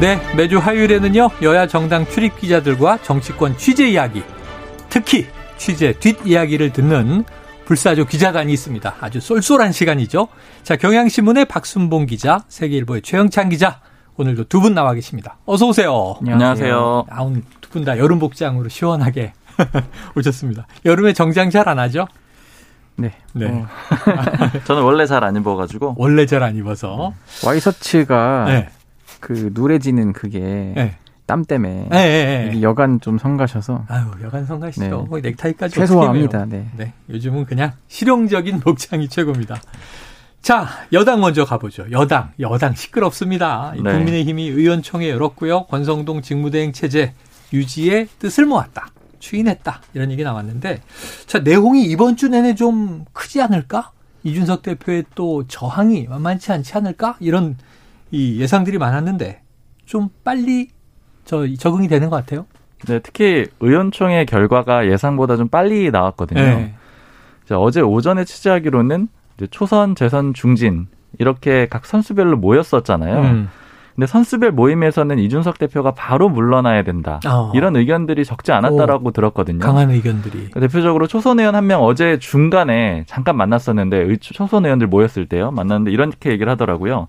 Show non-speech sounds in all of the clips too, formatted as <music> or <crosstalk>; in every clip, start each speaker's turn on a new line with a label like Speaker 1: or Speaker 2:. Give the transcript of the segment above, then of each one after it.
Speaker 1: 네, 매주 화요일에는요, 여야 정당 출입 기자들과 정치권 취재 이야기, 특히 취재 뒷이야기를 듣는 불사조 기자단이 있습니다. 아주 쏠쏠한 시간이죠. 자, 경향신문의 박순봉 기자, 세계일보의 최영찬 기자, 오늘도 두 분 나와 계십니다. 어서 오세요.
Speaker 2: 안녕하세요.
Speaker 1: 아, 오늘 두 분 다 여름 복장으로 시원하게 <laughs> 오셨습니다. 여름에 정장 잘 안 하죠?
Speaker 2: 네.
Speaker 1: 네.
Speaker 2: 어. <laughs> 저는 원래 잘 안 입어가지고.
Speaker 1: 원래 잘 안 입어서.
Speaker 3: 와이셔츠가
Speaker 1: 네.
Speaker 3: 그 누래지는 그게
Speaker 1: 네.
Speaker 3: 땀 때문에
Speaker 1: 네, 네, 네.
Speaker 3: 여간 좀 성가셔서
Speaker 1: 아유, 여간 성가시죠.
Speaker 3: 네.
Speaker 1: 넥타이까지
Speaker 3: 최소화합니다.
Speaker 1: 해요?
Speaker 3: 네.
Speaker 1: 네. 요즘은 그냥 실용적인 <laughs> 복장이 최고입니다. 자, 여당 먼저 가보죠. 여당, 여당 시끄럽습니다. 이
Speaker 2: 네.
Speaker 1: 국민의힘이 의원총회 열었고요. 권성동 직무대행 체제 유지의 뜻을 모았다. 추인했다. 이런 얘기 나왔는데, 자, 내용이 이번 주 내내 좀 크지 않을까? 이준석 대표의 또 저항이 만만치 않지 않을까? 이런 이 예상들이 많았는데, 좀 빨리 저 적응이 되는 것 같아요.
Speaker 2: 네, 특히 의원총회 결과가 예상보다 좀 빨리 나왔거든요.
Speaker 1: 네.
Speaker 2: 자, 어제 오전에 취재하기로는 이제 초선, 재선, 중진 이렇게 각 선수별로 모였었잖아요.
Speaker 1: 음.
Speaker 2: 근데 선수별 모임에서는 이준석 대표가 바로 물러나야 된다.
Speaker 1: 어.
Speaker 2: 이런 의견들이 적지 않았다라고 들었거든요.
Speaker 1: 강한 의견들이.
Speaker 2: 대표적으로 초선 의원 한 명 어제 중간에 잠깐 만났었는데 의- 초선 의원들 모였을 때요. 만났는데 이렇게 얘기를 하더라고요.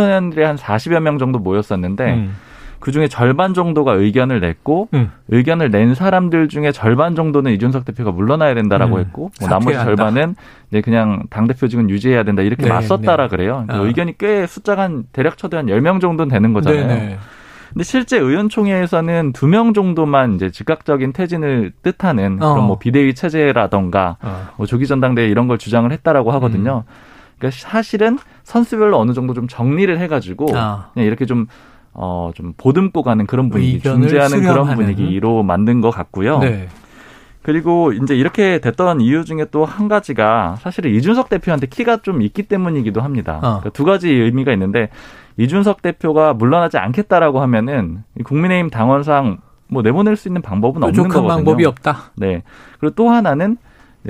Speaker 2: 의원들이 한 40여 명 정도 모였었는데
Speaker 1: 음.
Speaker 2: 그중에 절반 정도가 의견을 냈고
Speaker 1: 음.
Speaker 2: 의견을 낸 사람들 중에 절반 정도는 이준석 대표가 물러나야 된다라고
Speaker 1: 음.
Speaker 2: 했고 뭐 나머지 절반은 이제 그냥 당 대표직은 유지해야 된다 이렇게
Speaker 1: 네,
Speaker 2: 맞섰다라
Speaker 1: 네.
Speaker 2: 그래요.
Speaker 1: 아.
Speaker 2: 의견이 꽤 숫자가 한 대략 쳐도 한 10명 정도는 되는 거잖아요.
Speaker 1: 네네.
Speaker 2: 근데 실제 의원총회에서는 두 명 정도만 이제 즉각적인 퇴진을 뜻하는
Speaker 1: 어.
Speaker 2: 그런 뭐 비대위 체제라던가
Speaker 1: 어.
Speaker 2: 뭐 조기 전당대회 이런 걸 주장을 했다라고 하거든요. 그러니까 사실은 선수별로 어느 정도 좀 정리를 해가지고
Speaker 1: 아.
Speaker 2: 그냥 이렇게 좀 어, 좀 보듬고 가는 그런 분위기,
Speaker 1: 의견을
Speaker 2: 중재하는 그런
Speaker 1: 수렴하는.
Speaker 2: 분위기로 만든 것 같고요.
Speaker 1: 네.
Speaker 2: 그리고 이제 이렇게 됐던 이유 중에 또 한 가지가 사실은 이준석 대표한테 키가 좀 있기 때문이기도 합니다.
Speaker 1: 어.
Speaker 2: 그러니까 두 가지 의미가 있는데 이준석 대표가 물러나지 않겠다라고 하면은 이 국민의힘 당원상 뭐 내보낼 수 있는 방법은 없는 거거든요.
Speaker 1: 방법이 없다.
Speaker 2: 네. 그리고 또 하나는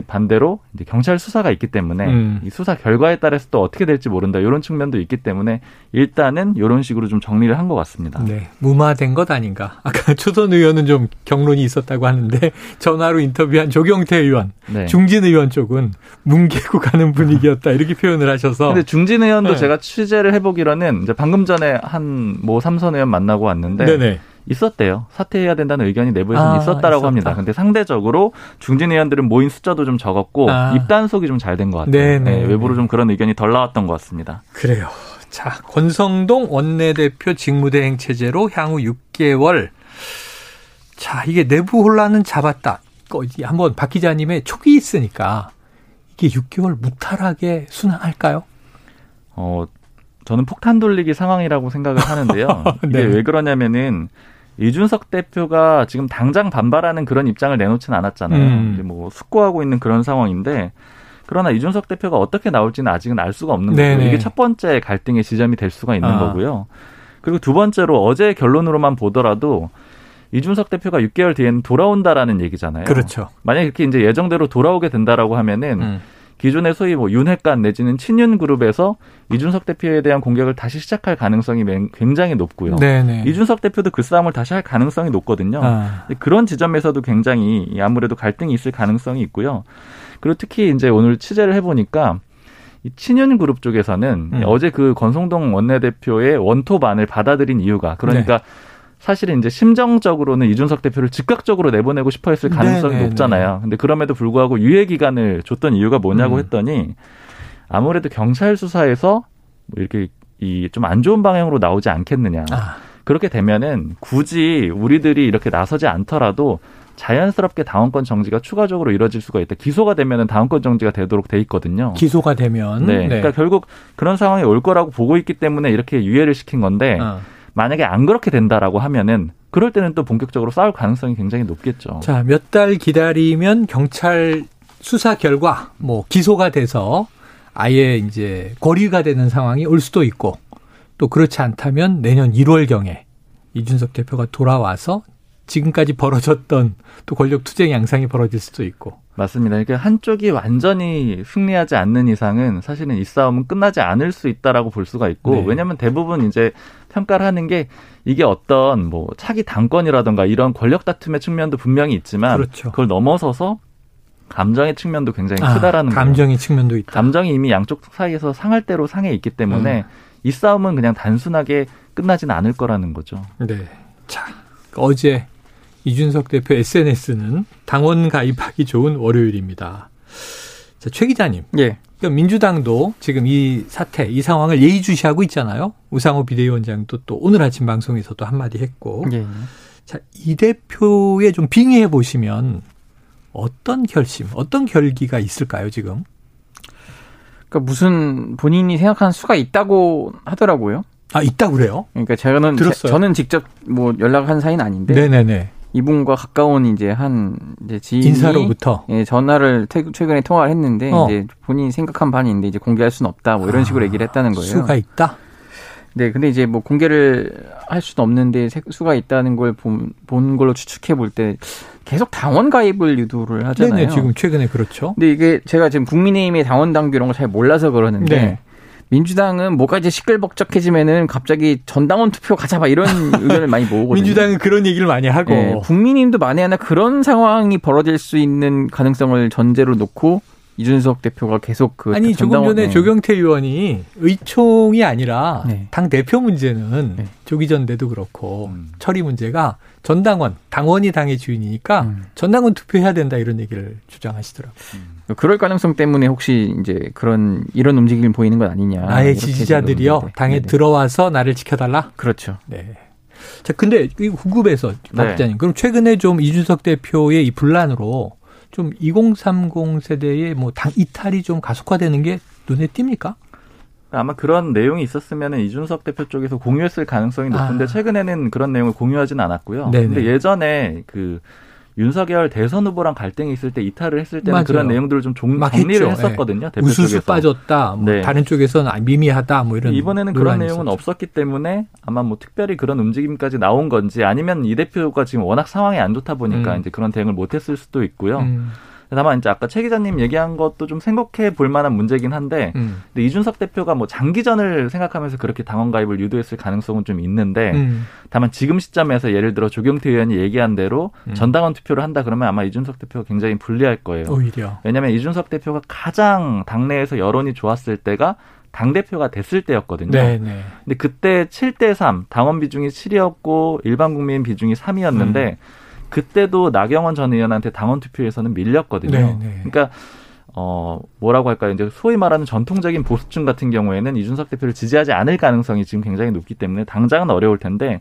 Speaker 2: 반대로 이제 경찰 수사가 있기 때문에
Speaker 1: 음.
Speaker 2: 이 수사 결과에 따라서 또 어떻게 될지 모른다 이런 측면도 있기 때문에 일단은 이런 식으로 좀 정리를 한 것 같습니다.
Speaker 1: 네. 무마된 것 아닌가. <laughs> 아까 초선 의원은 좀 경론이 있었다고 하는데 <laughs> 전화로 인터뷰한 조경태 의원,
Speaker 2: 네.
Speaker 1: 중진 의원 쪽은 뭉개고 가는 분위기였다. 이렇게 표현을 하셔서.
Speaker 2: 근데 중진 의원도
Speaker 1: 네.
Speaker 2: 제가 취재를 해보기로는 이제 방금 전에 한 뭐 삼선 의원 만나고 왔는데
Speaker 1: 네네.
Speaker 2: 있었대요. 사퇴해야 된다는 의견이 내부에서는
Speaker 1: 아,
Speaker 2: 있었다라고
Speaker 1: 있었다.
Speaker 2: 합니다. 근데 상대적으로 중진 의원들은 모인 숫자도 좀 적었고
Speaker 1: 아.
Speaker 2: 입단속이 좀 잘 된 것 같아요.
Speaker 1: 네네.
Speaker 2: 네, 외부로 좀 그런 의견이 덜 나왔던 것 같습니다.
Speaker 1: 그래요. 자, 권성동 원내대표 직무대행 체제로 향후 6개월. 자, 이게 내부 혼란은 잡았다. 한번 박 기자님의 촉이 있으니까 이게 6개월 무탈하게 순항할까요?
Speaker 2: 어, 저는 폭탄 돌리기 상황이라고 생각을 하는데요. <laughs>
Speaker 1: 네.
Speaker 2: 이게 왜 그러냐면은 이준석 대표가 지금 당장 반발하는 그런 입장을 내놓지는 않았잖아요.
Speaker 1: 음.
Speaker 2: 이제 뭐 숙고하고 있는 그런 상황인데 그러나 이준석 대표가 어떻게 나올지는 아직은 알 수가 없는
Speaker 1: 네네.
Speaker 2: 거고요. 이게 첫 번째 갈등의 지점이 될 수가 있는
Speaker 1: 아.
Speaker 2: 거고요. 그리고 두 번째로 어제 결론으로만 보더라도 이준석 대표가 6개월 뒤에는 돌아온다라는 얘기잖아요.
Speaker 1: 그렇죠.
Speaker 2: 만약에 이렇게 이제 예정대로 돌아오게 된다라고 하면은
Speaker 1: 음.
Speaker 2: 기존의 소위 뭐 윤핵관 내지는 친윤 그룹에서 이준석 대표에 대한 공격을 다시 시작할 가능성이 맹- 굉장히 높고요.
Speaker 1: 네네.
Speaker 2: 이준석 대표도 그 싸움을 다시 할 가능성이 높거든요.
Speaker 1: 아.
Speaker 2: 그런 지점에서도 굉장히 아무래도 갈등이 있을 가능성이 있고요. 그리고 특히 이제 오늘 취재를 해보니까 이 친윤 그룹 쪽에서는
Speaker 1: 음.
Speaker 2: 어제 그 권성동 원내대표의 원톱안을 받아들인 이유가 그러니까
Speaker 1: 네.
Speaker 2: 사실은 이제 심정적으로는 이준석 대표를 즉각적으로 내보내고 싶어 했을 가능성이
Speaker 1: 네네네.
Speaker 2: 높잖아요. 근데 그럼에도 불구하고 유예 기간을 줬던 이유가 뭐냐고
Speaker 1: 음.
Speaker 2: 했더니 아무래도 경찰 수사에서 뭐 이렇게 이 좀 안 좋은 방향으로 나오지 않겠느냐.
Speaker 1: 아.
Speaker 2: 그렇게 되면은 굳이 우리들이 이렇게 나서지 않더라도 자연스럽게 당원권 정지가 추가적으로 이뤄질 수가 있다. 기소가 되면은 당원권 정지가 되도록 돼 있거든요.
Speaker 1: 기소가 되면
Speaker 2: 네. 그러니까 결국 그런 상황이 올 거라고 보고 있기 때문에 이렇게 유예를 시킨 건데
Speaker 1: 어.
Speaker 2: 만약에 안 그렇게 된다라고 하면은 그럴 때는 또 본격적으로 싸울 가능성이 굉장히 높겠죠.
Speaker 1: 자, 몇 달 기다리면 경찰 수사 결과 뭐 기소가 돼서 아예 이제 고리가 되는 상황이 올 수도 있고 또 그렇지 않다면 내년 1월경에 이준석 대표가 돌아와서 지금까지 벌어졌던 또 권력 투쟁 양상이 벌어질 수도 있고
Speaker 2: 맞습니다. 그러니까 한쪽이 완전히 승리하지 않는 이상은 사실은 이 싸움은 끝나지 않을 수 있다라고 볼 수가 있고
Speaker 1: 네.
Speaker 2: 왜냐하면 대부분 이제 평가를 하는 게 이게 어떤 뭐 차기 당권이라던가 이런 권력 다툼의 측면도 분명히 있지만
Speaker 1: 그렇죠.
Speaker 2: 그걸 넘어서서 감정의 측면도 굉장히
Speaker 1: 아,
Speaker 2: 크다라는 거예요.
Speaker 1: 감정의 측면도 있다.
Speaker 2: 감정이 이미 양쪽 사이에서 상할 대로 상해 있기 때문에
Speaker 1: 음.
Speaker 2: 이 싸움은 그냥 단순하게 끝나지는 않을 거라는 거죠.
Speaker 1: 네. 자, 어제 이준석 대표 SNS는 당원 가입하기 좋은 월요일입니다. 자, 최 기자님.
Speaker 3: 예.
Speaker 1: 그러니까 민주당도 지금 이 사태, 이 상황을 예의주시하고 있잖아요. 우상호 비대위원장도 또 오늘 아침 방송에서도 한마디 했고.
Speaker 3: 예.
Speaker 1: 자, 이 대표에 좀 빙의해 보시면 어떤 결심, 어떤 결기가 있을까요, 지금?
Speaker 3: 그러니까 무슨 본인이 생각하는 수가 있다고 하더라고요.
Speaker 1: 아, 있다고 그래요?
Speaker 3: 그러니까 저는
Speaker 1: 들었어요?
Speaker 3: 제- 저는 직접 뭐 연락한 사이는 아닌데
Speaker 1: 네네네.
Speaker 3: 이분과 가까운 이제 한 이제 지인이
Speaker 1: 인사로부터.
Speaker 3: 예, 전화를 퇴- 최근에 통화를 했는데
Speaker 1: 어.
Speaker 3: 이제 본인이 생각한 바는 있는데 이제 공개할 수는 없다 뭐 이런 식으로
Speaker 1: 아,
Speaker 3: 얘기를 했다는 거예요.
Speaker 1: 수가 있다?
Speaker 3: 네, 근데 이제 뭐 공개를 할 수는 없는데 세- 수가 있다는 걸 본, 본 걸로 추측해 볼 때 계속 당원 가입을 유도를 하잖아요.
Speaker 1: 네네, 지금 최근에 그렇죠.
Speaker 3: 근데 이게 제가 지금 국민의힘의 당원 당규 이런 거잘 몰라서 그러는데
Speaker 1: 네.
Speaker 3: 민주당은 뭐가 이제 시끌벅적해지면은 갑자기 전당원 투표 가자 막 이런 <laughs> 의견을 많이 모으거든요.
Speaker 1: 민주당은 그런 얘기를 많이 하고.
Speaker 3: 예, 국민의힘도 만에 하나 그런 상황이 벌어질 수 있는 가능성을 전제로 놓고 이준석 대표가 계속 그
Speaker 1: 아니 조금 전에
Speaker 3: 네.
Speaker 1: 조경태 의원이 의총이 아니라
Speaker 3: 네.
Speaker 1: 당 대표 문제는
Speaker 3: 네.
Speaker 1: 조기 전대도 그렇고
Speaker 2: 음.
Speaker 1: 처리 문제가 전당원 당원이 당의 주인이니까
Speaker 3: 음.
Speaker 1: 전당원 투표해야 된다 이런 얘기를 주장하시더라고요.
Speaker 3: 그럴 가능성 때문에 혹시 이제 그런 이런 움직임을 보이는 건 아니냐.
Speaker 1: 나의 지지자들이요
Speaker 3: 네,
Speaker 1: 당에
Speaker 3: 네, 네.
Speaker 1: 들어와서 나를 지켜달라.
Speaker 3: 그렇죠.
Speaker 1: 네. 자 근데 이 궁금해서 박
Speaker 2: 네.
Speaker 1: 기자님 그럼 최근에 좀 이준석 대표의 이 분란으로 좀 2030 세대의 뭐 당 이탈이 좀 가속화되는 게 눈에 띕니까?
Speaker 2: 아마 그런 내용이 있었으면 이준석 대표 쪽에서 공유했을 가능성이 높은데
Speaker 1: 아.
Speaker 2: 최근에는 그런 내용을 공유하지는 않았고요.
Speaker 1: 네네.
Speaker 2: 근데 예전에 그 윤석열 대선 후보랑 갈등이 있을 때 이탈을 했을 때는
Speaker 1: 맞아요.
Speaker 2: 그런 내용들을 좀 종,
Speaker 1: 막
Speaker 2: 정리를
Speaker 1: 했죠.
Speaker 2: 했었거든요. 대표
Speaker 1: 우수수. 빠졌다. 뭐
Speaker 2: 네.
Speaker 1: 다른 쪽에서는 아, 미미하다. 뭐 이런
Speaker 2: 이번에는 그런 내용은
Speaker 1: 있었죠.
Speaker 2: 없었기 때문에 아마 뭐 특별히 그런 움직임까지 나온 건지 아니면 이 대표가 지금 워낙 상황이 안 좋다 보니까
Speaker 1: 음.
Speaker 2: 이제 그런 대응을 못했을 수도 있고요.
Speaker 1: 음,
Speaker 2: 다만 이제 아까 최 기자님 얘기한 것도 좀 생각해 볼 만한 문제긴 한데
Speaker 1: 음,
Speaker 2: 근데 이준석 대표가 뭐 장기전을 생각하면서 그렇게 당원 가입을 유도했을 가능성은 좀 있는데
Speaker 1: 음.
Speaker 2: 다만 지금 시점에서 예를 들어 조경태 의원이 얘기한 대로
Speaker 1: 음.
Speaker 2: 전당원 투표를 한다 그러면 아마 이준석 대표가 굉장히 불리할 거예요.
Speaker 1: 오히려.
Speaker 2: 왜냐하면 이준석 대표가 가장 당내에서 여론이 좋았을 때가 당 대표가 됐을 때였거든요.
Speaker 1: 네, 네.
Speaker 2: 근데 그때 7대 3 당원 비중이 7이었고 일반 국민 비중이 3이었는데
Speaker 1: 음.
Speaker 2: 그때도 나경원 전 의원한테 당원 투표에서는 밀렸거든요.
Speaker 1: 네, 네.
Speaker 2: 그러니까 어 뭐라고 할까요? 이제 소위 말하는 전통적인 보수층 같은 경우에는 이준석 대표를 지지하지 않을 가능성이 지금 굉장히 높기 때문에 당장은 어려울 텐데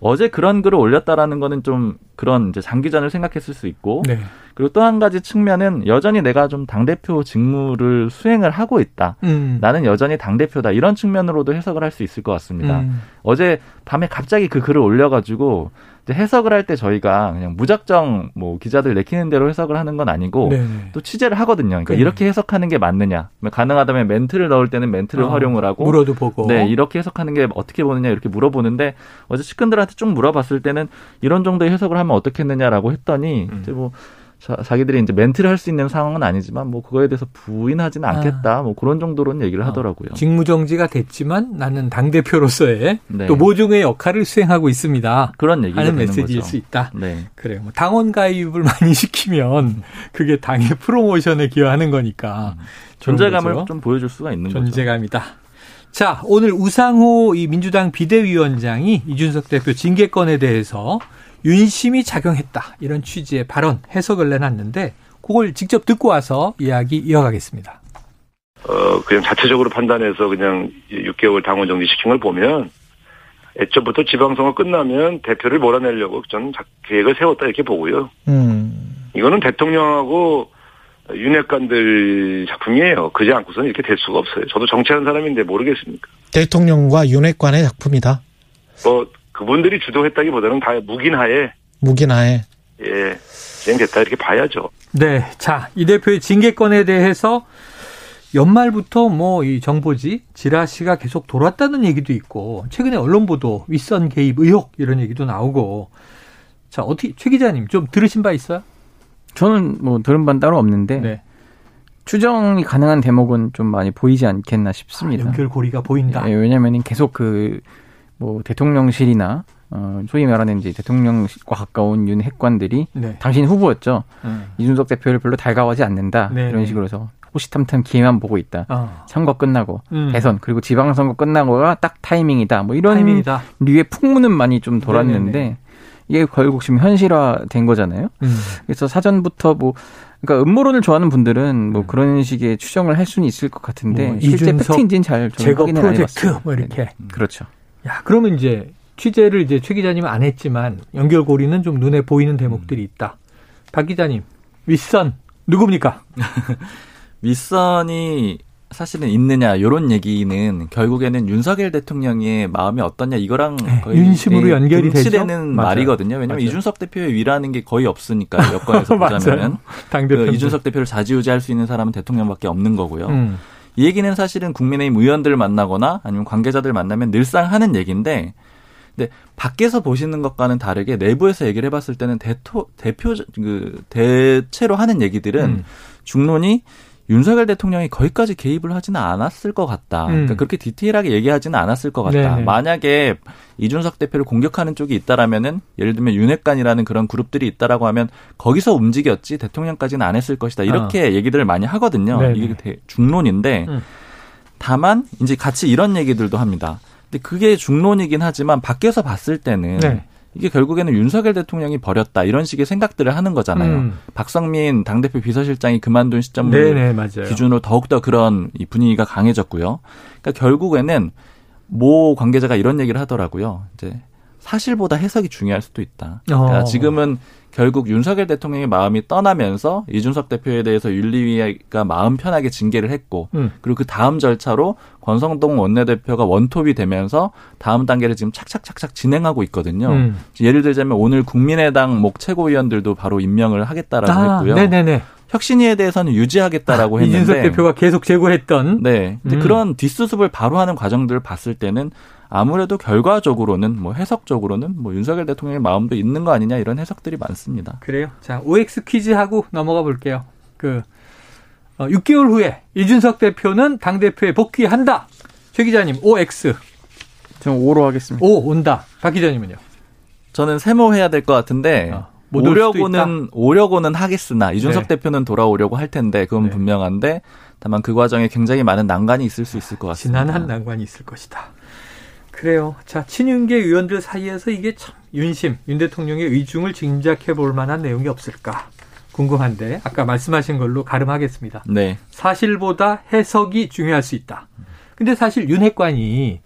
Speaker 2: 어제 그런 글을 올렸다라는 거는 좀 그런 이제 장기전을 생각했을 수 있고
Speaker 1: 네.
Speaker 2: 그리고 또 한 가지 측면은 여전히 내가 좀 당대표 직무를 수행을 하고 있다.
Speaker 1: 음.
Speaker 2: 나는 여전히 당대표다. 이런 측면으로도 해석을 할 수 있을 것 같습니다.
Speaker 1: 음.
Speaker 2: 어제 밤에 갑자기 그 글을 올려가지고 이제 해석을 할 때 저희가 그냥 무작정 뭐 기자들 내키는 대로 해석을 하는 건 아니고
Speaker 1: 네, 네.
Speaker 2: 또 취재를 하거든요. 그러니까
Speaker 1: 네.
Speaker 2: 이렇게 해석하는 게 맞느냐. 가능하다면 멘트를 넣을 때는 멘트를
Speaker 1: 어,
Speaker 2: 활용을 하고
Speaker 1: 물어도 보고.
Speaker 2: 네, 이렇게 해석하는 게 어떻게 보느냐 이렇게 물어보는데 어제 측근들한테 쭉 물어봤을 때는 이런 정도의 해석을 하면 어떻겠느냐라고 했더니
Speaker 1: 음.
Speaker 2: 이제 뭐 자, 기들이 이제 멘트를 할 수 있는 상황은 아니지만 뭐 그거에 대해서 부인하지는
Speaker 1: 아.
Speaker 2: 않겠다. 뭐 그런 정도로는 얘기를
Speaker 1: 어,
Speaker 2: 하더라고요.
Speaker 1: 직무 정지가 됐지만 나는 당 대표로서의
Speaker 2: 네.
Speaker 1: 또 모종의 역할을 수행하고 있습니다.
Speaker 2: 그런 얘기가
Speaker 1: 하는 메시지일
Speaker 2: 거죠.
Speaker 1: 수 있다.
Speaker 2: 네.
Speaker 1: 그래요. 뭐 당원 가입을 <laughs> 많이 시키면 그게 당의 프로모션에 기여하는 거니까 좋은
Speaker 2: 존재감을
Speaker 1: 거죠.
Speaker 2: 좀 보여줄 수가 있는 거죠.
Speaker 1: 존재감이다. 자, 오늘 우상호 이 민주당 비대위원장이 이준석 대표 징계권에 대해서 윤심이 작용했다. 이런 취지의 발언 해석을 내놨는데 그걸 직접 듣고 와서 이야기 이어가겠습니다.
Speaker 4: 어, 그냥 자체적으로 판단해서 그냥 6개월 당원 정지시킨 걸 보면 애초부터 지방선거 끝나면 대표를 몰아내려고 저는 자- 계획을 세웠다 이렇게 보고요. 이거는 대통령하고 윤핵관들 작품이에요. 그지 않고서는 이렇게 될 수가 없어요. 저도 정치하는 사람인데 모르겠습니까?
Speaker 5: 대통령과 윤핵관의 작품이다.
Speaker 4: 뭐 그분들이 주도했다기보다는 다 묵인하에
Speaker 5: 묵인하에
Speaker 4: 예 진행됐다 이렇게 봐야죠.
Speaker 1: 네, 자 이 대표의 징계권에 대해서 연말부터 뭐 이 정보지 지라시가 계속 돌았다는 얘기도 있고 최근에 언론 보도 윗선 개입 의혹 이런 얘기도 나오고 자 어떻게 최 기자님 좀 들으신 바 있어요?
Speaker 3: 저는 뭐 들은 바는 따로 없는데
Speaker 1: 네.
Speaker 3: 추정이 가능한 대목은 좀 많이 보이지 않겠나 싶습니다.
Speaker 1: 아, 연결고리가 보인다.
Speaker 3: 예, 왜냐하면 계속 그 뭐 대통령실이나 어 소위 말하는 이제 대통령과 가까운 윤 핵관들이
Speaker 1: 네.
Speaker 3: 당신 후보였죠.
Speaker 1: 음.
Speaker 3: 이준석 대표를 별로 달가워하지 않는다
Speaker 1: 네,
Speaker 3: 이런
Speaker 1: 네.
Speaker 3: 식으로 해서 호시탐탐 기회만 보고 있다.
Speaker 1: 어.
Speaker 3: 선거 끝나고
Speaker 1: 음.
Speaker 3: 대선 그리고 지방선거 끝나고가 딱 타이밍이다. 뭐 이런
Speaker 1: 타이밍이다.
Speaker 3: 류의 풍문은 많이 좀 돌았는데
Speaker 1: 네네네.
Speaker 3: 이게 결국 지금 현실화된 거잖아요.
Speaker 1: 음.
Speaker 3: 그래서 사전부터 뭐 그러니까 음모론을 좋아하는 분들은 뭐
Speaker 1: 음.
Speaker 3: 그런 식의 추정을 할 수는 있을 것 같은데
Speaker 1: 뭐
Speaker 3: 실제 팩트인지는 잘
Speaker 1: 제거
Speaker 3: 확인을 안
Speaker 1: 프로젝트
Speaker 3: 해봤어요.
Speaker 1: 뭐 이렇게.
Speaker 3: 네. 그렇죠.
Speaker 1: 야 그러면 이제 취재를 이제 최 기자님은 안 했지만 연결고리는 좀 눈에 보이는 대목들이 있다. 박 기자님 윗선 누굽니까? <laughs>
Speaker 2: 윗선이 사실은 있느냐 요런 얘기는 결국에는 윤석열 대통령의 마음이 어떠냐 이거랑
Speaker 1: 네,
Speaker 2: 거의
Speaker 1: 윤심으로 연결이 되죠?
Speaker 2: 되는. 말이거든요. 왜냐하면
Speaker 1: 맞아요.
Speaker 2: 이준석 대표의 위라는 게 거의 없으니까 여권에서 <laughs> 당그
Speaker 1: 대표
Speaker 2: 이준석 대표를 좌지우지할 수 있는 사람은 대통령밖에 없는 거고요.
Speaker 1: 음.
Speaker 2: 이 얘기는 사실은 국민의힘 의원들을 만나거나 아니면 관계자들 만나면 늘상 하는 얘기인데 근데 밖에서 보시는 것과는 다르게 내부에서 얘기를 해봤을 때는 대토, 대표 그 대체로 하는 얘기들은
Speaker 1: 음.
Speaker 2: 중론이 윤석열 대통령이 거기까지 개입을 하지는 않았을 것 같다.
Speaker 1: 음.
Speaker 2: 그러니까 그렇게 디테일하게 얘기하지는 않았을 것 같다.
Speaker 1: 네네.
Speaker 2: 만약에 이준석 대표를 공격하는 쪽이 있다라면은 예를 들면 윤핵관이라는 그런 그룹들이 있다라고 하면 거기서 움직였지 대통령까지는 안 했을 것이다. 이렇게 얘기들을 많이 하거든요.
Speaker 1: 아. 네네.
Speaker 2: 이게 대- 중론인데
Speaker 1: 음.
Speaker 2: 다만 이제 같이 이런 얘기들도 합니다. 근데 그게 중론이긴 하지만 밖에서 봤을 때는
Speaker 1: 네.
Speaker 2: 이게 결국에는 윤석열 대통령이 버렸다 이런 식의 생각들을 하는 거잖아요.
Speaker 1: 음.
Speaker 2: 박성민 당대표 비서실장이 그만둔 시점을
Speaker 1: 네네 맞아요.
Speaker 2: 기준으로 더욱더 그런 이 분위기가 강해졌고요. 그러니까 결국에는 모 관계자가 이런 얘기를 하더라고요. 이제 사실보다 해석이 중요할 수도 있다. 그러니까
Speaker 1: 어.
Speaker 2: 지금은 결국 윤석열 대통령의 마음이 떠나면서 이준석 대표에 대해서 윤리위가 마음 편하게 징계를 했고
Speaker 1: 음.
Speaker 2: 그리고 그 다음 절차로 권성동 원내대표가 원톱이 되면서 다음 단계를 지금 착착착착 진행하고 있거든요.
Speaker 1: 음.
Speaker 2: 예를 들자면 오늘 국민의당 목 최고위원들도 바로 임명을 하겠다라고
Speaker 1: 아,
Speaker 2: 했고요.
Speaker 1: 네네네.
Speaker 2: 혁신위에 대해서는 유지하겠다라고
Speaker 1: 아,
Speaker 2: 했는데
Speaker 1: 이준석 대표가 계속 제고했던
Speaker 2: 네.
Speaker 1: 음.
Speaker 2: 그런 뒷수습을 바로 하는 과정들을 봤을 때는 아무래도 결과적으로는 뭐 해석적으로는 뭐 윤석열 대통령의 마음도 있는 거 아니냐 이런 해석들이 많습니다.
Speaker 1: 그래요. 자, OX 퀴즈 하고 넘어가 볼게요. 그 어, 6개월 후에 이준석 대표는 당 대표에 복귀한다. 최 기자님 OX
Speaker 3: 저는 5로 하겠습니다.
Speaker 1: O 온다. 박 기자님은요.
Speaker 2: 저는 세모해야 될 것 같은데
Speaker 1: 수도
Speaker 2: 오려고는 오려고는 하겠으나 이준석
Speaker 1: 네.
Speaker 2: 대표는 돌아오려고 할 텐데 그건
Speaker 1: 네.
Speaker 2: 분명한데 다만 그 과정에 굉장히 많은 난관이 있을 수 있을 것 같습니다.
Speaker 1: 지난한 난관이 있을 것이다. 그래요. 자, 친윤계 의원들 사이에서 이게 참 윤심, 윤 대통령의 의중을 짐작해 볼 만한 내용이 없을까 궁금한데 아까 말씀하신 걸로 가름하겠습니다.
Speaker 2: 네.
Speaker 1: 사실보다 해석이 중요할 수 있다. 근데 사실 윤 핵관이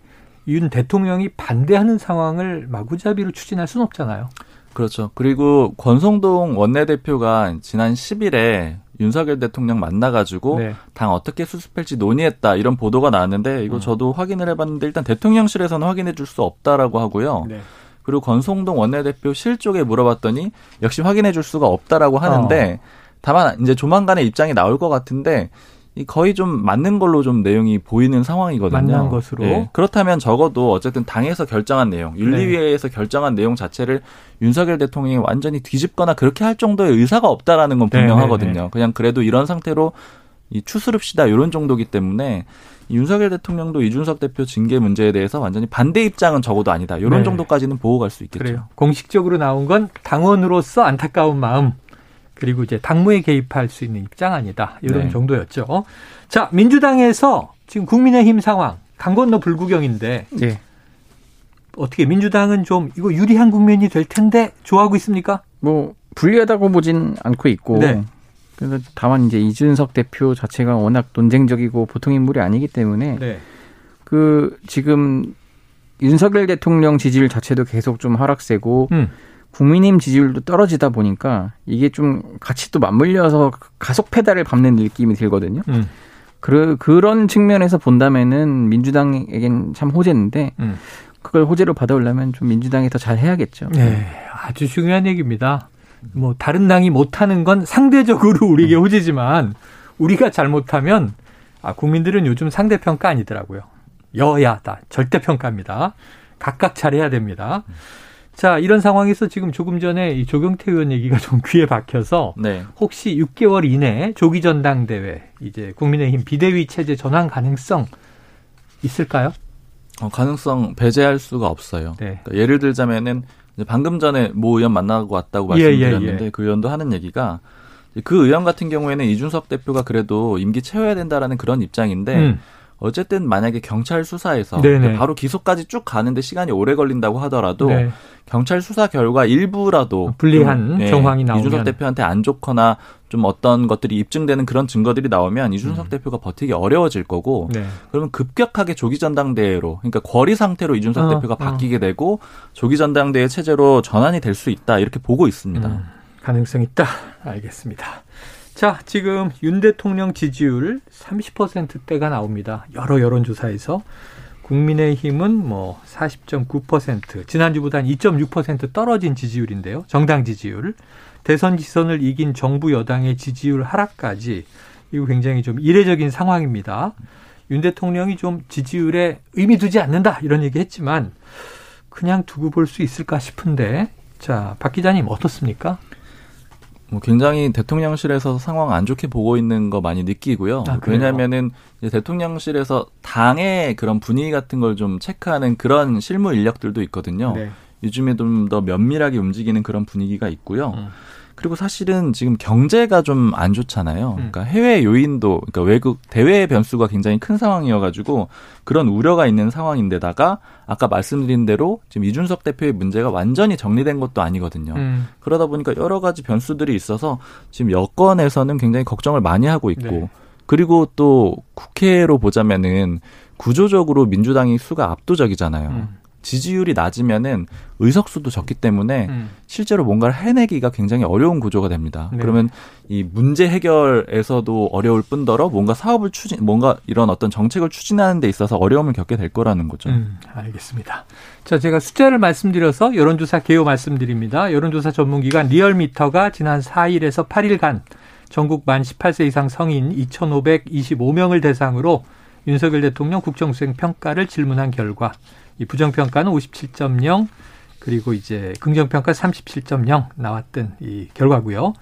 Speaker 1: 윤 대통령이 반대하는 상황을 마구잡이로 추진할 수는 없잖아요.
Speaker 2: 그렇죠. 그리고 권성동 원내대표가 지난 10일에 윤석열 대통령 만나가지고
Speaker 1: 네.
Speaker 2: 당 어떻게 수습할지 논의했다 이런 보도가 나왔는데 이거
Speaker 1: 음.
Speaker 2: 저도 확인을 해봤는데 일단 대통령실에서는 확인해 줄 수 없다라고 하고요.
Speaker 1: 네.
Speaker 2: 그리고 권성동 원내대표 실 쪽에 물어봤더니 역시 확인해 줄 수가 없다라고 하는데
Speaker 1: 어.
Speaker 2: 다만 이제 조만간에 입장이 나올 것 같은데 이 거의 좀 맞는 걸로 좀 내용이 보이는 상황이거든요.
Speaker 1: 맞는 것으로?
Speaker 2: 예. 그렇다면 적어도 어쨌든 당에서 결정한 내용, 윤리위에서
Speaker 1: 네.
Speaker 2: 결정한 내용 자체를 윤석열 대통령이 완전히 뒤집거나 그렇게 할 정도의 의사가 없다라는 건
Speaker 1: 네,
Speaker 2: 분명하거든요.
Speaker 1: 네, 네.
Speaker 2: 그냥 그래도 이런 상태로 이 추스릅시다 이런 정도기 때문에 윤석열 대통령도 이준석 대표 징계 문제에 대해서 완전히 반대 입장은 적어도 아니다. 이런
Speaker 1: 네.
Speaker 2: 정도까지는 보고 갈수 있겠죠.
Speaker 1: 그래요. 공식적으로 나온 건 당원으로서 안타까운 마음 그리고 이제 당무에 개입할 수 있는 입장 아니다. 이런
Speaker 2: 네.
Speaker 1: 정도였죠. 자, 민주당에서 지금 국민의힘 상황 강 건너 불구경인데
Speaker 3: 예.
Speaker 1: 어떻게 민주당은 좀 이거 유리한 국면이 될 텐데 좋아하고 있습니까?
Speaker 3: 뭐 불리하다고 보진 않고 있고
Speaker 1: 네.
Speaker 3: 그래서 다만 이제 이준석 대표 자체가 워낙 논쟁적이고 보통 인물이 아니기 때문에
Speaker 1: 네.
Speaker 3: 그 지금 윤석열 대통령 지지율 자체도 계속 좀 하락세고
Speaker 1: 음.
Speaker 3: 국민의힘 지지율도 떨어지다 보니까 이게 좀 같이 또 맞물려서 가속 페달을 밟는 느낌이 들거든요.
Speaker 1: 음.
Speaker 3: 그, 그런 측면에서 본다면은 민주당에겐 참 호재인데
Speaker 1: 음.
Speaker 3: 그걸 호재로 받아오려면 좀 민주당이 더 잘 해야겠죠.
Speaker 1: 네, 아주 중요한 얘기입니다. 뭐 다른 당이 못하는 건 상대적으로 우리에게 음. 호재지만 우리가 잘못하면 아 국민들은 요즘 상대평가 아니더라고요. 여야다 절대평가입니다. 각각 잘해야 됩니다. 자 이런 상황에서 지금 조금 전에 이 조경태 의원 얘기가 좀 <laughs> 귀에 박혀서 네. 혹시 6개월 이내 조기 전당대회 이제 국민의힘 비대위 체제 전환 가능성 있을까요?
Speaker 2: 어, 가능성 배제할 수가 없어요. 네. 그러니까 예를 들자면은 방금 전에 모 의원 만나고 왔다고 말씀드렸는데 예, 예, 예. 그 의원도 하는 얘기가 그 의원 같은 경우에는 이준석 대표가 그래도 임기 채워야 된다라는 그런 입장인데 음. 어쨌든 만약에 경찰 수사에서 바로 기소까지 쭉 가는데 시간이 오래 걸린다고 하더라도 네. 경찰 수사 결과 일부라도
Speaker 1: 불리한 좀, 네, 정황이 나오면
Speaker 2: 이준석 대표한테 안 좋거나 좀 어떤 것들이 입증되는 그런 증거들이 나오면 이준석 음. 대표가 버티기 어려워질 거고 네. 그러면 급격하게 조기 전당대회로 그러니까 거리 상태로 이준석 어, 대표가 어. 바뀌게 되고 조기 전당대회 체제로 전환이 될 수 있다 이렇게 보고 있습니다. 음,
Speaker 1: 가능성 있다. <laughs> 알겠습니다. 자, 지금 윤 대통령 지지율 30%대가 나옵니다. 여러 여론조사에서 국민의힘은 뭐 40.9%, 지난주보다 2.6% 떨어진 지지율인데요. 정당 지지율. 대선 지선을 이긴 정부 여당의 지지율 하락까지 이거 굉장히 좀 이례적인 상황입니다. 윤 대통령이 좀 지지율에 의미 두지 않는다 이런 얘기 했지만 그냥 두고 볼 수 있을까 싶은데 자, 박 기자님 어떻습니까?
Speaker 2: 뭐 굉장히 대통령실에서 상황 안 좋게 보고 있는 거 많이 느끼고요. 아, 왜냐하면은 대통령실에서 당의 그런 분위기 같은 걸 좀 체크하는 그런 실무 인력들도 있거든요. 네. 요즘에 좀 더 면밀하게 움직이는 그런 분위기가 있고요. 음. 그리고 사실은 지금 경제가 좀 안 좋잖아요. 음. 그러니까 해외 요인도 그러니까 외국 대외 변수가 굉장히 큰 상황이어가지고 그런 우려가 있는 상황인데다가 아까 말씀드린 대로 지금 이준석 대표의 문제가 완전히 정리된 것도 아니거든요. 음. 그러다 보니까 여러 가지 변수들이 있어서 지금 여권에서는 굉장히 걱정을 많이 하고 있고 네. 그리고 또 국회로 보자면은 구조적으로 민주당이 수가 압도적이잖아요. 음. 지지율이 낮으면은 의석수도 적기 때문에 음. 실제로 뭔가를 해내기가 굉장히 어려운 구조가 됩니다. 네. 그러면 이 문제 해결에서도 어려울 뿐더러 뭔가 사업을 추진, 뭔가 이런 어떤 정책을 추진하는 데 있어서 어려움을 겪게 될 거라는 거죠. 음,
Speaker 1: 알겠습니다. 자, 제가 숫자를 말씀드려서 여론조사 개요 말씀드립니다. 여론조사 전문기관 리얼미터가 지난 4일에서 8일간 전국 만 18세 이상 성인 2,525명을 대상으로 윤석열 대통령 국정수행 평가를 질문한 결과 이 부정평가는 57.0 그리고 이제 긍정평가 37.0 나왔던 이 결과고요.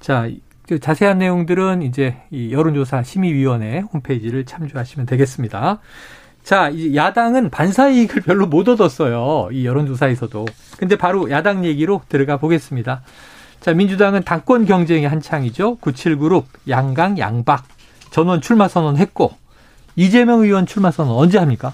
Speaker 1: 자, 그 자세한 내용들은 이제 이 여론조사 심의위원회 홈페이지를 참조하시면 되겠습니다. 자, 이제 야당은 반사 이익을 별로 못 얻었어요. 이 여론조사에서도. 근데 바로 야당 얘기로 들어가 보겠습니다. 자, 민주당은 당권 경쟁이 한창이죠. 97그룹, 양강, 양박 전원 출마 선언했고 이재명 의원 출마 선언 언제 합니까?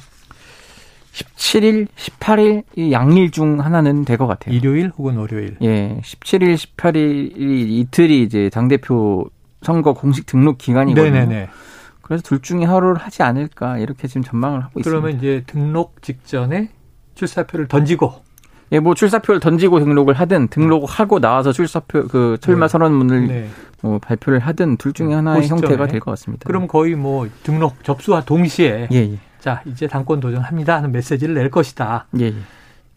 Speaker 3: 17일, 18일 이 양일 중 하나는 될 것 같아요.
Speaker 1: 일요일 혹은 월요일.
Speaker 3: 예, 17일, 18일 이틀이 이제 당 대표 선거 공식 등록 기간이거든요. 네네네. 그래서 둘 중에 하루를 하지 않을까 이렇게 지금 전망을 하고
Speaker 1: 그러면
Speaker 3: 있습니다.
Speaker 1: 그러면 이제 등록 직전에 출사표를 던지고
Speaker 3: 예, 뭐 출사표를 던지고 등록을 하든 등록하고 나와서 출사표 그 출마 네. 선언문을 네. 뭐 발표를 하든 둘 중에 하나의 그 형태가 될 것 같습니다.
Speaker 1: 그럼 거의 뭐 등록 접수와 동시에 예, 예. 자, 이제 당권 도전합니다 하는 메시지를 낼 것이다. 예. 예.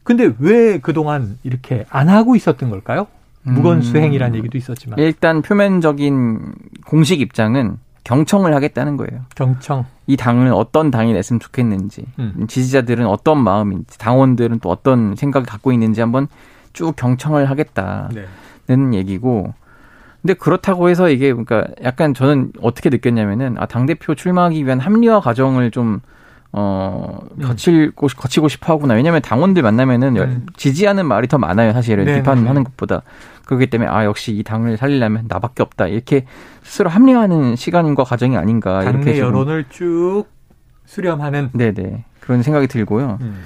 Speaker 1: 근데 왜 그동안 이렇게 안 하고 있었던 걸까요? 무건 수행이라는 음, 얘기도 있었지만.
Speaker 3: 일단 표면적인 공식 입장은 경청을 하겠다는 거예요.
Speaker 1: 경청.
Speaker 3: 이 당은 어떤 당이 냈으면 좋겠는지, 음. 지지자들은 어떤 마음인지, 당원들은 또 어떤 생각을 갖고 있는지 한번 쭉 경청을 하겠다는 네. 얘기고, 근데 그렇다고 해서 이게 그러니까 약간 저는 어떻게 느꼈냐면은 아 당 대표 출마하기 위한 합리화 과정을 좀 어, 음. 거칠고, 거치고 싶어 하구나. 왜냐면 당원들 만나면은 음. 지지하는 말이 더 많아요, 사실은. 네, 비판하는 네. 것보다. 그렇기 때문에, 아, 역시 이 당을 살리려면 나밖에 없다. 이렇게 스스로 합리화하는 시간과 과정이 아닌가. 이렇게.
Speaker 1: 여론을 쭉 수렴하는.
Speaker 3: 네네. 그런 생각이 들고요. 음.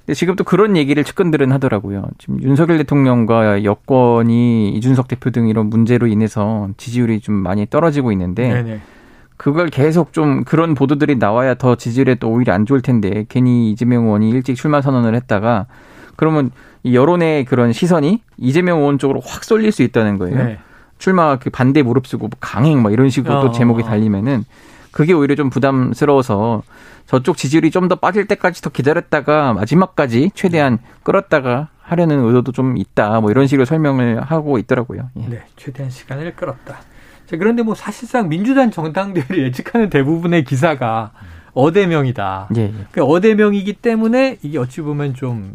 Speaker 3: 근데 지금 또 그런 얘기를 측근들은 하더라고요. 지금 윤석열 대통령과 여권이 이준석 대표 등 이런 문제로 인해서 지지율이 좀 많이 떨어지고 있는데. 네네. 그걸 계속 좀 그런 보도들이 나와야 더 지지율에 또 오히려 안 좋을 텐데 괜히 이재명 의원이 일찍 출마 선언을 했다가 그러면 이 여론의 그런 시선이 이재명 의원 쪽으로 확 쏠릴 수 있다는 거예요. 네. 출마 그 반대 무릅쓰고 강행 막 이런 식으로 어. 또 제목이 달리면은 그게 오히려 좀 부담스러워서 저쪽 지지율이 좀 더 빠질 때까지 더 기다렸다가 마지막까지 최대한 끌었다가 하려는 의도도 좀 있다. 뭐 이런 식으로 설명을 하고 있더라고요.
Speaker 1: 예. 네, 최대한 시간을 끌었다. 자, 그런데 뭐 사실상 민주당 정당들을 <laughs> 예측하는 대부분의 기사가 어대명이다. 예, 예. 그 어대명이기 때문에 이게 어찌 보면 좀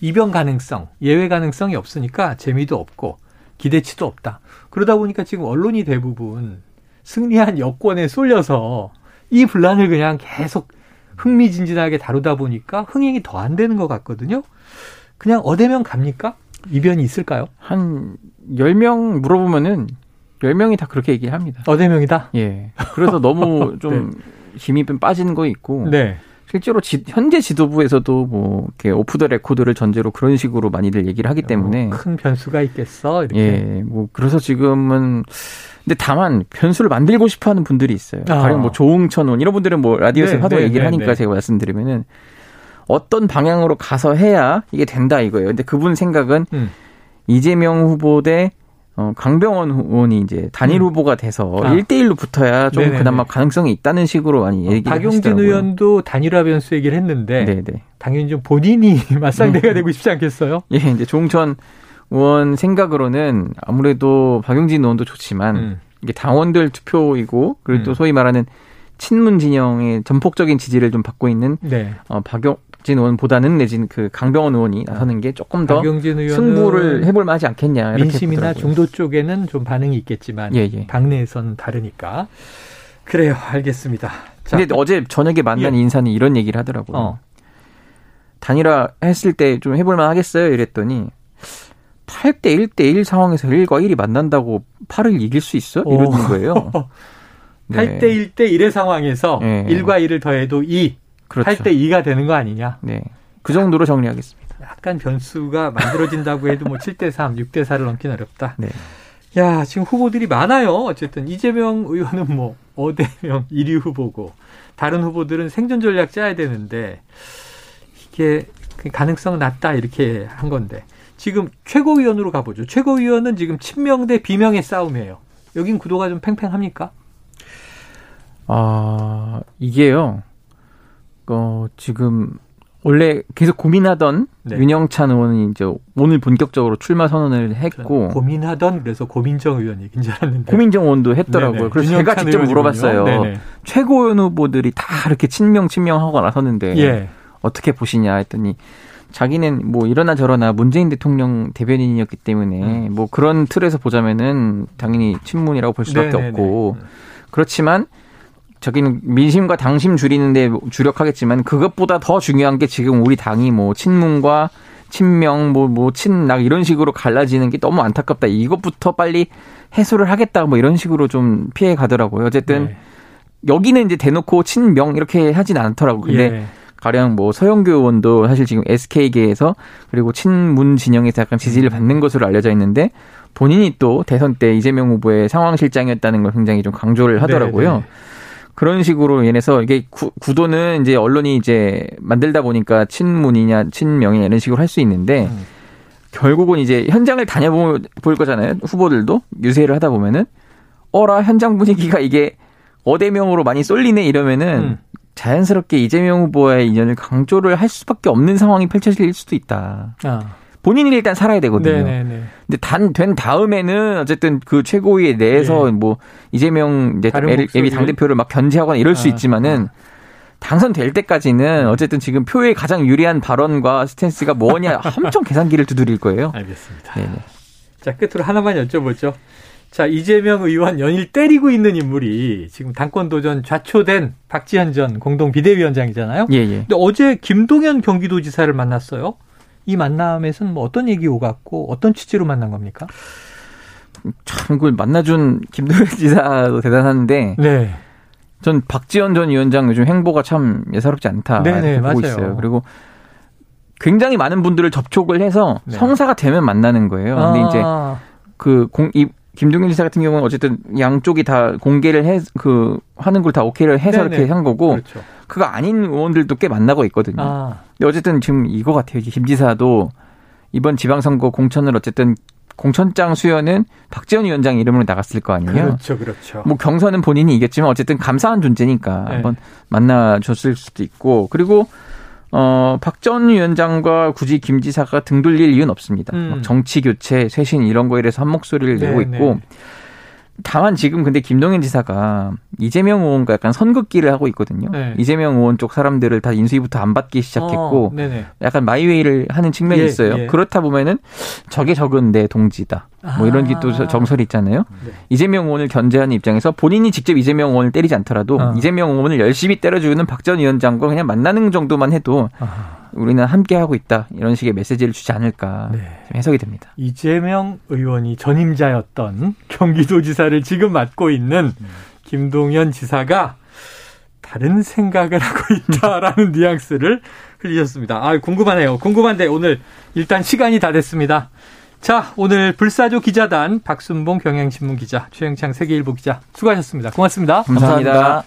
Speaker 1: 이변 가능성, 예외 가능성이 없으니까 재미도 없고 기대치도 없다. 그러다 보니까 지금 언론이 대부분 승리한 여권에 쏠려서 이 분란을 그냥 계속 흥미진진하게 다루다 보니까 흥행이 더 안 되는 것 같거든요. 그냥 어대면 갑니까? 이변이 있을까요?
Speaker 3: 한 10명 물어보면은 10명이 다 그렇게 얘기를 합니다.
Speaker 1: 어대명이다?
Speaker 3: 예. 그래서 너무 <laughs> 좀 네. 힘이 빠지는 거 있고. 네. 실제로 지, 현재 지도부에서도 뭐 이렇게 오프 더 레코드를 전제로 그런 식으로 많이들 얘기를 하기 때문에
Speaker 1: 어, 큰 변수가 있겠어. 이렇게.
Speaker 3: 예. 뭐 그래서 지금은 근데 다만 변수를 만들고 싶어 하는 분들이 있어요. 아. 가령 뭐 조응천 의원 이런 분들은 뭐 라디오에서 네, 하도 네, 얘기를 네, 하니까 네. 제가 말씀드리면은 어떤 방향으로 가서 해야 이게 된다 이거예요. 근데 그분 생각은 음. 이재명 후보 대 어, 강병원 의원이 이제 단일 음. 후보가 돼서 아. 1대1로 붙어야 좀 네네네. 그나마 가능성이 있다는 식으로 많이 어, 얘기를
Speaker 1: 박용진 하시더라고요. 의원도 단일화 변수 얘기를 했는데 네네. 당연히 좀 본인이 <laughs> 맞상대가 네. 되고 싶지 않겠어요?
Speaker 3: 예, 이제 조홍천 의원 생각으로는 아무래도 박용진 의원도 좋지만 음. 이게 당원들 투표이고 그리고 음. 또 소위 말하는 친문 진영의 전폭적인 지지를 좀 받고 있는 네. 어, 박용 진 의원보다는 내진 그 강병원 의원이 나서는 게 조금 더 승부를 해볼 만하지 않겠냐
Speaker 1: 민심이나 보더라고요. 중도 쪽에는 좀 반응이 있겠지만 예, 예. 당내에서는 다르니까 그래요 알겠습니다.
Speaker 3: 자. 근데 어제 저녁에 만난 예. 인사는 이런 얘기를 하더라고요. 어. 단일화 했을 때 좀 해볼 만하겠어요 이랬더니 8대 1대 1 상황에서 1과 1이 만난다고 8을 이길 수 있어? 이러는 거예요. <laughs>
Speaker 1: 네. 8대 1대 1의 상황에서 네. 1과 1을 더해도 2. 그렇죠. 8대 2가 되는 거 아니냐?
Speaker 3: 네. 그 정도로 정리하겠습니다.
Speaker 1: 약간 변수가 만들어진다고 해도 뭐 7대 3, 6대 4를 넘기는 어렵다. 네. 야, 지금 후보들이 많아요. 어쨌든 이재명 의원은 뭐 어대명 1위 후보고 다른 후보들은 생존 전략 짜야 되는데 이게 가능성 낮다 이렇게 한 건데 지금 최고위원으로 가보죠. 최고위원은 지금 친명 대 비명의 싸움이에요. 여긴 구도가 좀 팽팽합니까?
Speaker 3: 아, 이게요. 어, 지금 원래 계속 고민하던 네. 윤영찬 의원은 이제 오늘 본격적으로 출마 선언을 했고
Speaker 1: 고민하던 그래서 고민정 의원 얘기인 줄 알았는데
Speaker 3: 고민정 의원도 했더라고요. 네네. 그래서 제가 직접 물어봤어요. 최고위원 후보들이 다 이렇게 친명 친명하고 나섰는데 예. 어떻게 보시냐 했더니 자기는 뭐 이러나 저러나 문재인 대통령 대변인이었기 때문에 음. 뭐 그런 틀에서 보자면은 당연히 친문이라고 볼 수밖에 네네네. 없고 음. 그렇지만 저기는 민심과 당심 줄이는데 주력하겠지만 그것보다 더 중요한 게 지금 우리 당이 뭐 친문과 친명 뭐뭐 친낙 이런 식으로 갈라지는 게 너무 안타깝다. 이것부터 빨리 해소를 하겠다. 뭐 이런 식으로 좀 피해 가더라고요. 어쨌든 네. 여기는 이제 대놓고 친명 이렇게 하진 않더라고. 근데 예. 가령 뭐 서영교 의원도 사실 지금 SK계에서 그리고 친문 진영에서 약간 지지를 음. 받는 것으로 알려져 있는데 본인이 또 대선 때 이재명 후보의 상황실장이었다는 걸 굉장히 좀 강조를 하더라고요. 네 네. 네. 그런 식으로 인해서 이게 구, 구도는 이제 언론이 이제 만들다 보니까 친문이냐 친명이냐 이런 식으로 할 수 있는데 음. 결국은 이제 현장을 다녀볼 거잖아요. 후보들도 유세를 하다 보면은 어라 현장 분위기가 이게 어대명으로 많이 쏠리네 이러면은 음. 자연스럽게 이재명 후보의 인연을 강조를 할 수밖에 없는 상황이 펼쳐질 수도 있다. 아. 본인이 일단 살아야 되거든요. 네네네. 근데 단 된 다음에는 어쨌든 그 최고위에 내에서 네. 뭐 이재명 이제 예비 당 대표를 막 견제하거나 이럴 아. 수 있지만은 아. 당선될 때까지는 어쨌든 지금 표에 가장 유리한 발언과 스탠스가 뭐냐 <laughs> 엄청 계산기를 두드릴 거예요.
Speaker 1: 알겠습니다. 네네. 자 끝으로 하나만 여쭤보죠. 자, 이재명 의원 연일 때리고 있는 인물이 지금 당권 도전 좌초된 박지현 전 공동 비대위원장이잖아요. 예, 예. 근데 어제 김동연 경기도지사를 만났어요. 이 만남에서는 뭐 어떤 얘기 오갔고 어떤 취지로 만난 겁니까?
Speaker 3: 참 그걸 만나준 김동연 <laughs> 지사도 대단한데. 네. 전 박지원 전 위원장 요즘 행보가 참 예사롭지 않다. 네네, 네, 보고 맞아요. 있어요. 그리고 굉장히 많은 분들을 접촉을 해서 네. 성사가 되면 만나는 거예요. 근데 아. 이제 그 공, 이 김종인 지사 같은 경우는 어쨌든 양쪽이 다 공개를 해, 그, 하는 걸 다 오케이를 해서 네네. 이렇게 한 거고, 그렇죠. 그거 아닌 의원들도 꽤 만나고 있거든요. 아. 근데 어쨌든 지금 이거 같아요. 김 지사도 이번 지방선거 공천을 어쨌든 공천장 수여는 박지원 위원장 이름으로 나갔을 거 아니에요.
Speaker 1: 그렇죠, 그렇죠.
Speaker 3: 뭐 경선은 본인이 이겼지만 어쨌든 감사한 존재니까 네. 한번 만나줬을 수도 있고 그리고 어, 박전 위원장과 굳이 김 지사가 등 돌릴 이유는 없습니다. 음. 정치 교체, 쇄신 이런 거에 대해서 한 목소리를 네, 내고 있고 네. 다만 지금 근데 김동연 지사가 이재명 의원과 약간 선긋기를 하고 있거든요. 네. 이재명 의원 쪽 사람들을 다 인수위부터 안 받기 시작했고 어, 약간 마이웨이를 하는 측면이 예, 있어요. 예. 그렇다 보면은 저게 적은 내 동지다. 뭐 이런 게 또 정설이 있잖아요. 네. 이재명 의원을 견제하는 입장에서 본인이 직접 이재명 의원을 때리지 않더라도 어. 이재명 의원을 열심히 때려주는 박전 위원장과 그냥 만나는 정도만 해도 아. 우리는 함께 하고 있다 이런 식의 메시지를 주지 않을까 네. 해석이 됩니다.
Speaker 1: 이재명 의원이 전임자였던 경기도지사를 지금 맡고 있는 김동연 지사가 다른 생각을 하고 있다라는 <laughs> 뉘앙스를 흘리셨습니다. 아 궁금하네요. 궁금한데 오늘 일단 시간이 다 됐습니다. 자, 오늘 불사조 기자단 박순봉 경향신문 기자, 최영창 세계일보 기자 수고하셨습니다. 고맙습니다
Speaker 3: 감사합니다. 감사합니다.